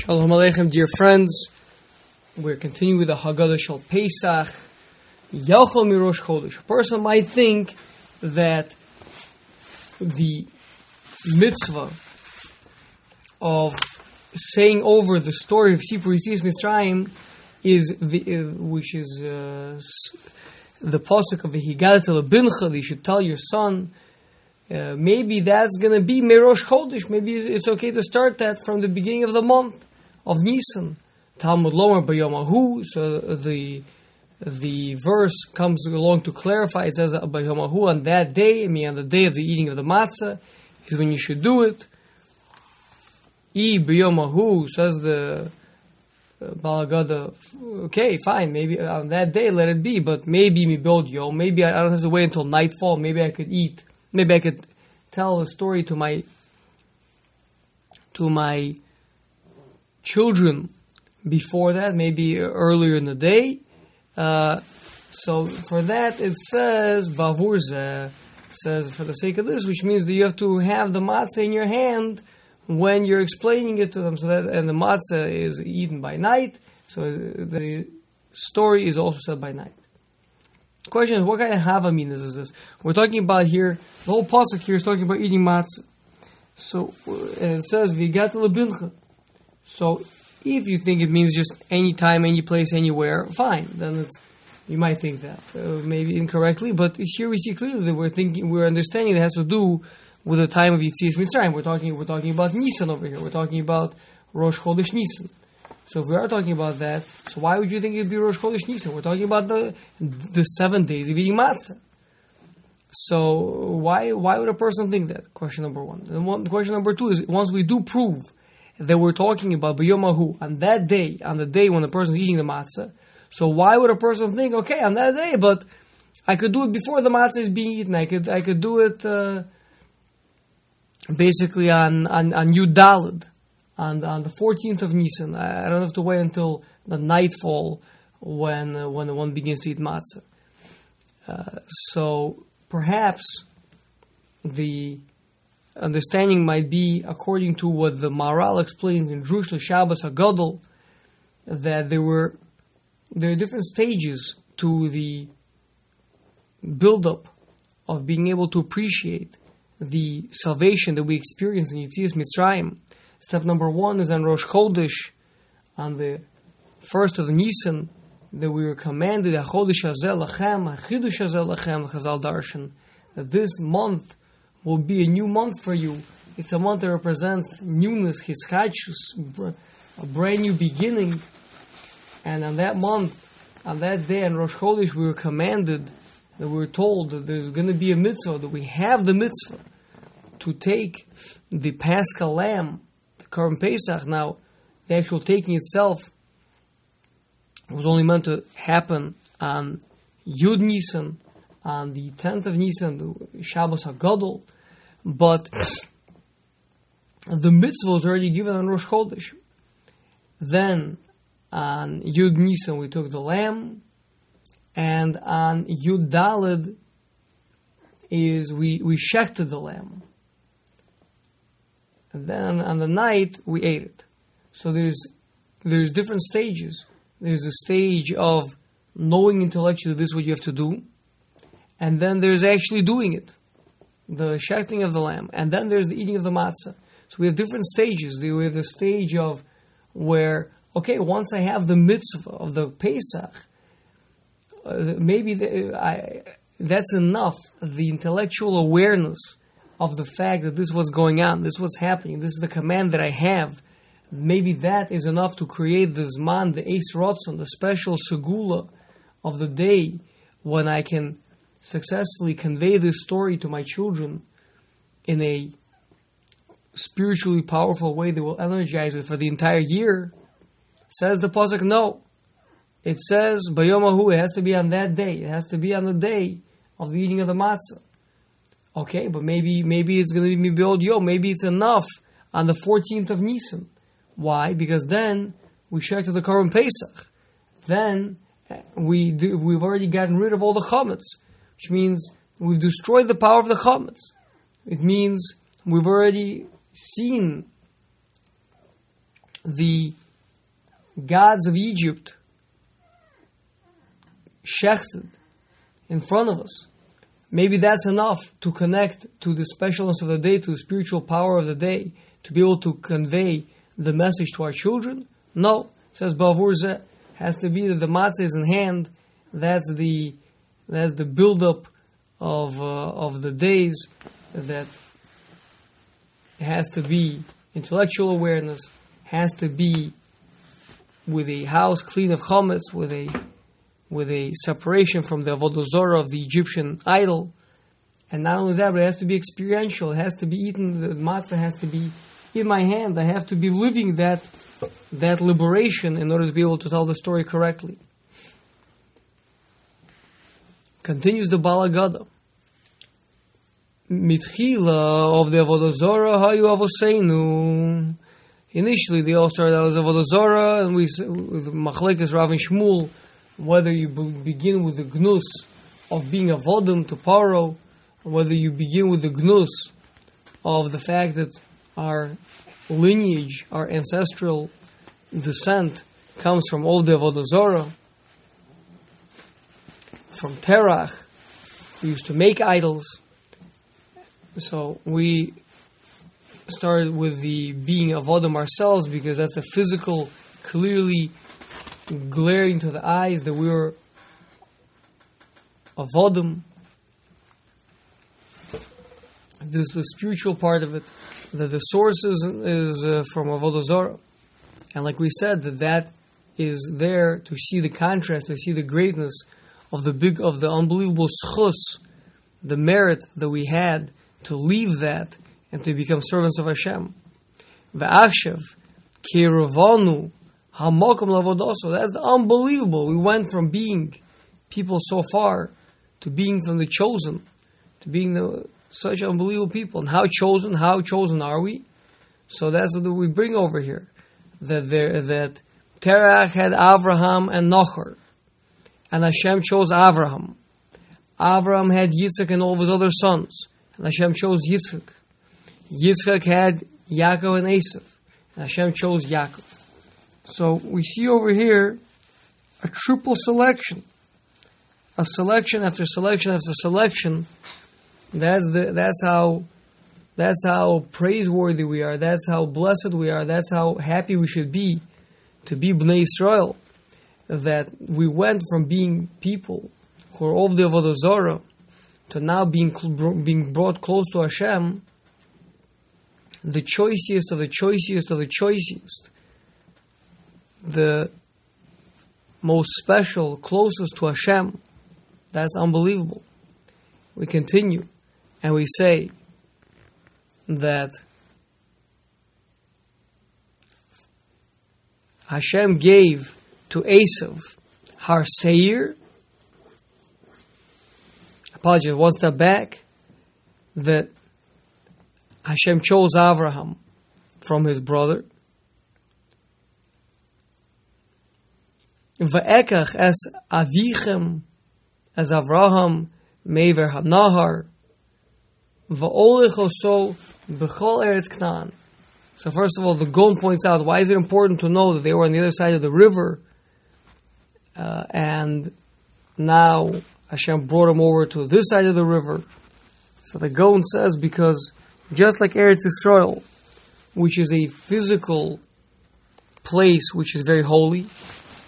Shalom Aleichem, dear friends. We're continuing with the Haggadah Shal Pesach. Yachol Mirosh Chodesh. A person might think that the mitzvah of saying over the story of Sipur Yitzias Mitzrayim is, uh, which is uh, the pasuk of V'higadat Bincha, you should tell your son, uh, maybe that's going to be Merosh Chodesh. Maybe it's okay to start that from the beginning of the month of Nisan. Talmud Lomer Bayomahu. So the the verse comes along to clarify. It says Bayomahu on that day, I mean on the day of the eating of the matzah, is when you should do it. I Bayomahu says the uh, Balagada, okay, fine, maybe on that day let it be, but maybe me build yo, maybe I don't have to wait until nightfall, maybe I could eat maybe I could tell a story to my to my children before that, maybe earlier in the day. Uh, so for that, it says bavurze says for the sake of this, which means that you have to have the matzah in your hand when you're explaining it to them. So that and the matzah is eaten by night. So the story is also said by night. Question is, what kind of havamin is this? We're talking about here, the whole pasuk here is talking about eating matzah. So, and it says, Vigat lebincha. So, if you think it means just any time, any place, anywhere, fine. Then it's, you might think that, uh, maybe incorrectly, but here we see clearly that we're thinking, we're understanding it has to do with the time of Yitzias Mitzrayim. We're talking, we're talking about Nisan over here. We're talking about Rosh Chodesh Nisan. So if we are talking about that, so why would you think it'd be Rosh Chodesh Nisan? We're talking about the the seven days of eating matzah. So why why would a person think that? Question number one. And one, question number two is once we do prove that we're talking about B'yomahu on that day, on the day when the person is eating the matzah, so why would a person think, okay, on that day, but I could do it before the matzah is being eaten. I could I could do it uh, basically on on on Yudalid on on the 14th of Nisan. I, I, don't have to wait until the nightfall when uh, when one begins to eat matzah. Uh, so perhaps the understanding might be, according to what the Maharal explains in Drush Shabbos Hagadol, that there were there are different stages to the buildup of being able to appreciate the salvation that we experience in Yitzias Mitzrayim. Step number one is on Rosh Chodesh, on the first of Nisan, that we were commanded, Chodesh Hazel Lachem, Chidush Hazel Lachem, Chazal Darshan, that this month will be a new month for you. It's a month that represents newness, Hischachus, a brand new beginning. And on that month, on that day, on Rosh Chodesh, we were commanded, that we were told that there's going to be a mitzvah, that we have the mitzvah to take the Paschal lamb the Korban Pesach. Now, the actual taking itself was only meant to happen on Yud Nisan, on the 10th of Nisan, the Shabbos HaGadol, but the mitzvah was already given on Rosh Chodesh. Then, on Yud Nisan, we took the lamb, and on Yud Dalid, is we, we shechted the lamb and then on the night we ate it. So there's there's different stages. There's a stage of knowing intellectually this is what you have to do, and then there's actually doing it, the shechting of the lamb, and then there's the eating of the matzah. So we have different stages. We have the stage of where okay, once I have the mitzvah of the Pesach, uh, maybe the, I, that's enough. The intellectual awareness of the fact that this was going on, this was happening, this is the command that I have, maybe that is enough to create the Zman, the Eis Rotzon, the special Segula of the day when I can successfully convey this story to my children in a spiritually powerful way that will energize it for the entire year. Says the Pasuk, no. It says, Bayomahu, it has to be on that day. It has to be on the day of the eating of the matzah. Okay, but maybe maybe it's going to be built yo. Maybe it's enough on the 14th of Nisan. Why? Because then we shechted the Korban Pesach. Then eh, we do, we've already gotten rid of all the chametz, which means we've destroyed the power of the chametz. It means we've already seen the gods of Egypt shechted in front of us. Maybe that's enough to connect to the specialness of the day, to the spiritual power of the day, to be able to convey the message to our children. No, says Bavurza, has to be that the matzah is in hand. That's the that's the buildup of uh, of the days. That has to be intellectual awareness. Has to be with a house clean of chametz, with a with a separation from the avodah of the Egyptian idol. And not only that, but it has to be experiential. It has to be eaten. The matzah has to be in my hand. I have to be living that that liberation in order to be able to tell the story correctly. Continues the Balagada. Mitchila of the Avodah Zorah, hayu avoseinu. Initially, they all started out as Avodah Zorah, and we with Machlekes Rav and Shmuel, whether you begin with the gnus of being a vodum to paro, whether you begin with the gnus of the fact that our lineage, our ancestral descent comes from all the Avodah Zorah, from Terach, we used to make idols. So we started with the being of Avodim ourselves because that's a physical, clearly glaring to the eyes that we were of Avodim. There's the spiritual part of it that the source is, is uh, from Avodah Zarah. And like we said, that that is there to see the contrast, to see the greatness of the big, of the unbelievable zchus, the merit that we had to leave that and to become servants of Hashem. V'achshav, kiravanu, hamokum lavodoso. That's unbelievable. We went from being people so far to being from the chosen, to being the such unbelievable people. And how chosen, how chosen are we? So that's what we bring over here. That there, that Terach had Avraham and Nochor. And Hashem chose Avraham. Avraham had Yitzchak and all of his other sons. And Hashem chose Yitzchak. Yitzchak had Yaakov and Esav. And Hashem chose Yaakov. So we see over here a triple selection. A selection after selection after selection that's the that's how that's how praiseworthy we are. That's how blessed we are. That's how happy we should be to be Bnei Israel. That we went from being people who are of the Avodah Zorah to now being being brought close to Hashem. The choicest of the choicest of the choicest, the most special, closest to Hashem. That's unbelievable. We continue and we say that Hashem gave to Esav Har Seir. Apologies, one step back. That Hashem chose Abraham from his brother. Va'ekach es avichem as Avraham mever hanahar so first of all, the Gon points out why is it important to know that they were on the other side of the river, uh, and now Hashem brought them over to this side of the river. So the Gon says because just like Eretz Israel, which is a physical place which is very holy,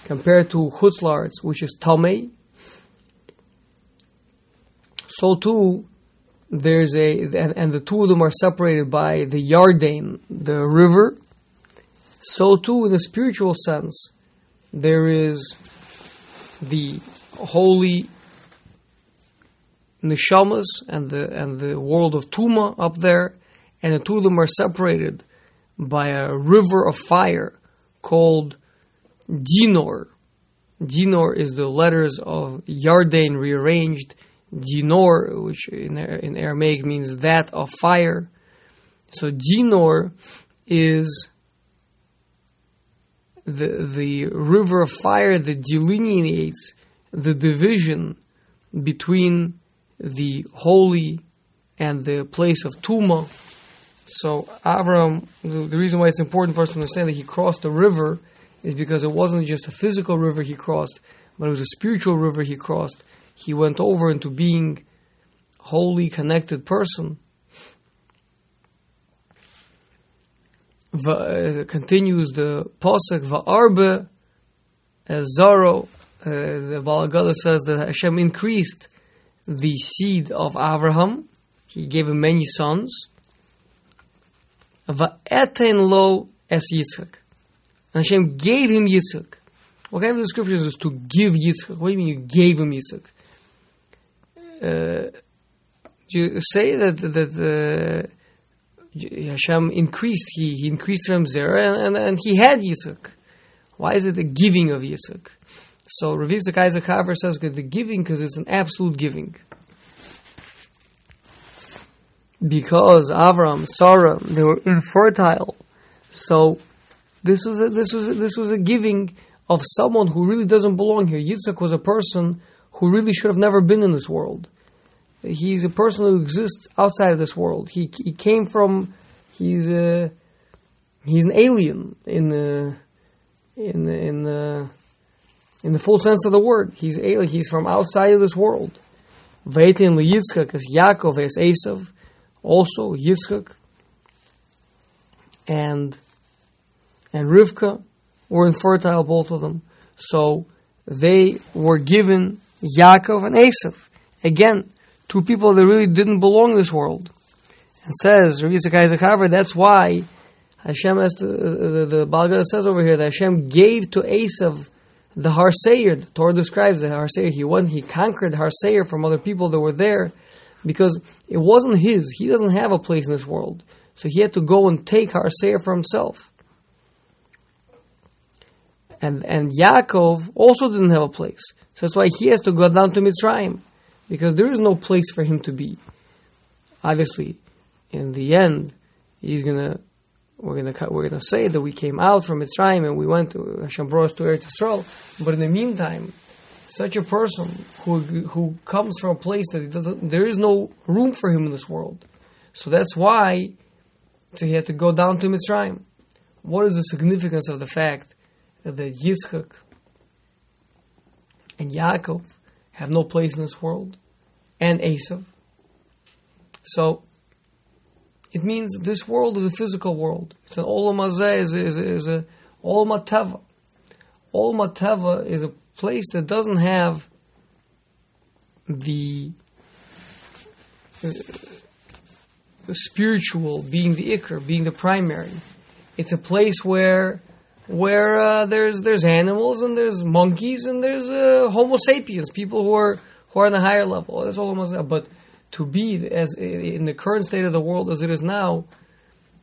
compared to Chutzlaritz, which is Tamei, so too there's a and, and, the two of them are separated by the Yarden, the river. So too, in a spiritual sense, there is the holy neshamas and the and the world of Tuma up there, and the two of them are separated by a river of fire called Dinor. Dinor is the letters of Yarden rearranged Dinor, which in, in Aramaic means that of fire. So Dinor is the the river of fire that delineates the division between the holy and the place of Tuma. So Avram, the, the reason why it's important for us to understand that he crossed the river is because it wasn't just a physical river he crossed, but it was a spiritual river he crossed. He went over into being holy, connected person. Uh, continues the posuk va'arbe as Zaro. Uh, the Balagada says that Hashem increased the seed of Abraham. He gave him many sons. Va'eten lo es Yitzchak. And Hashem gave him Yitzchak. What kind of description is this to give Yitzchak? What do you mean you gave him Yitzchak? Uh, you say that that uh, Hashem increased, he, he increased from Zerah, and, and, and, he had Yitzchak. Why is it the giving of Yitzchak? So Rav Yitzchak Isaac Haver says the giving because it's an absolute giving. Because Avram, Sarah, they were infertile, so this was a, this was a, this was a giving of someone who really doesn't belong here. Yitzchak was a person who really should have never been in this world. He's a person who exists outside of this world. He he came from he's a he's an alien in the in the, in the in the full sense of the word. He's alien. He's from outside of this world. Veitin Yitzchak is Yaakov as Esav, also Yitzchak, and and Rivka were infertile, both of them. So they were given Yaakov and Esav. Again, two people that really didn't belong in this world. And says, that's why Hashem, has to, uh, the, the says over here, that Hashem gave to Esav the Harseir. The Torah describes the Harseir. He went, he conquered Harseir from other people that were there because it wasn't his. He doesn't have a place in this world. So he had to go and take Harseir for himself. And, and Yaakov also didn't have a place. So that's why he has to go down to Mitzrayim. Because there is no place for him to be. Obviously, in the end, he's gonna we're gonna we're gonna say that we came out from Mitzrayim and we went to Hashem brought us to Eretz Yisrael. But in the meantime, such a person who who comes from a place that there is no room for him in this world. So that's why so he had to go down to Mitzrayim. What is the significance of the fact that Yitzchak and Yaakov have no place in this world, and Esav? So it means this world is a physical world. It's an olam is, is, is a olam teva. Teva is a place that doesn't have the, uh, the spiritual being the ikar, being the primary. It's a place where where uh, there's there's animals and there's monkeys and there's uh, Homo sapiens, people who are who are on a higher level. That's all But to be as in the current state of the world as it is now,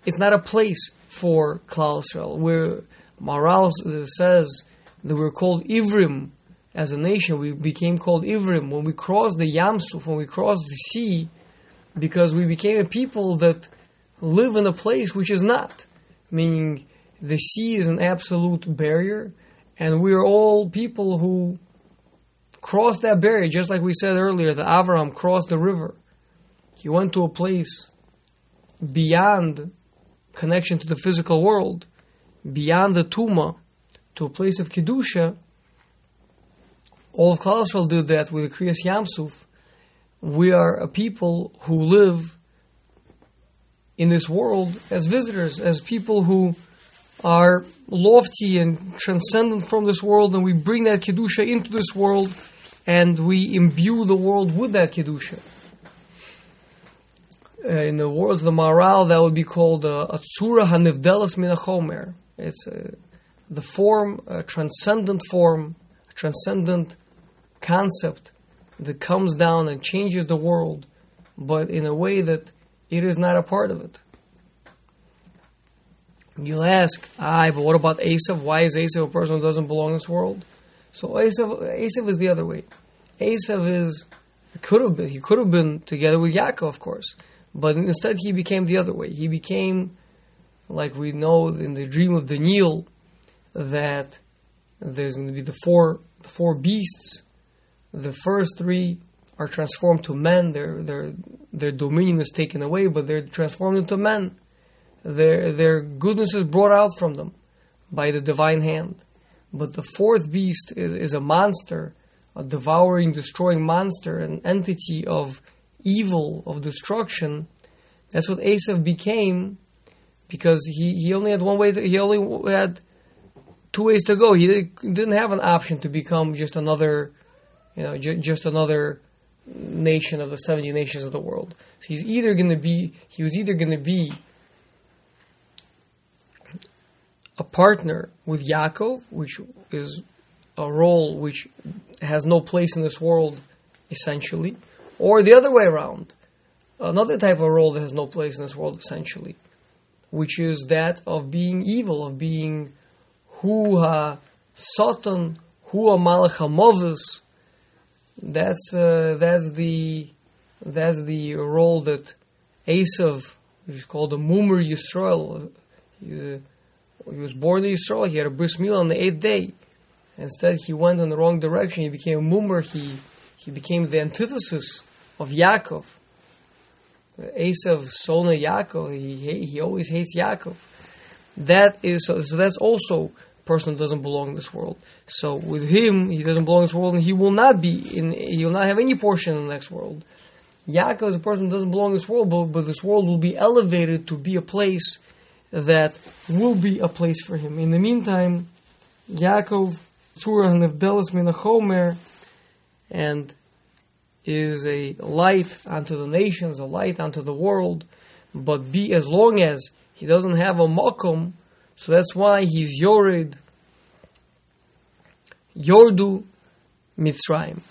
it's not a place for Klal Yisrael. Where Maharal says that we're called Ivrim as a nation. We became called Ivrim when we crossed the Yamsuf, when we crossed the sea, because we became a people that live in a place which is not. Meaning, the sea is an absolute barrier, and we are all people who cross that barrier, just like we said earlier that Abraham crossed the river. He went to a place beyond connection to the physical world, beyond the Tuma, to a place of Kedusha. All of Klal did that with the Kriyas Yamsuf. We are a people who live in this world as visitors, as people who are lofty and transcendent from this world, and we bring that Kedusha into this world and we imbue the world with that Kedusha. Uh, in the words of the Maharal, that would be called uh, Atzura Hanivdelas Minachomer. It's uh, the form, a transcendent form, a transcendent concept that comes down and changes the world, but in a way that it is not a part of it. You'll ask, ah, but what about Esav? Why is Esav a person who doesn't belong in this world? So Esav, Esav is the other way. Esav is could have been he could have been together with Yaakov, of course, but instead he became the other way. He became like we know in the dream of Daniel that there's going to be the four the four beasts. The first three are transformed to men. Their their their dominion is taken away, but they're transformed into men. Their their goodness is brought out from them by the divine hand. But the fourth beast is, is a monster, a devouring, destroying monster, an entity of evil, of destruction. That's what Esav became because he, he only had one way, to, he only had two ways to go. He didn't have an option to become just another, you know, ju- just another nation of the 70 nations of the world. So he's either going to be, he was either going to be a partner with Yaakov, which is a role which has no place in this world, essentially, or the other way around, another type of role that has no place in this world, essentially, which is that of being evil, of being hu ha satan, hu ha That's uh, that's the that's the role that Esav, which is called the Mumer Yisrael, he was born in Israel. He had a bris milah on the eighth day. Instead, he went in the wrong direction. He became a Mumer. He he became the antithesis of Yaakov. Esav, son of Yaakov, he, he always hates Yaakov. That is so, so that's also a person who doesn't belong in this world. So with him, he doesn't belong in this world, and he will not be in. He will not have any portion in the next world. Yaakov is a person who doesn't belong in this world, but, but this world will be elevated to be a place that will be a place for him. In the meantime, Yaakov Tzurah Nevdelis Minachomer and is a light unto the nations, a light unto the world, but be as long as he doesn't have a makom, so that's why he's Yored, Yordu Mitzrayim.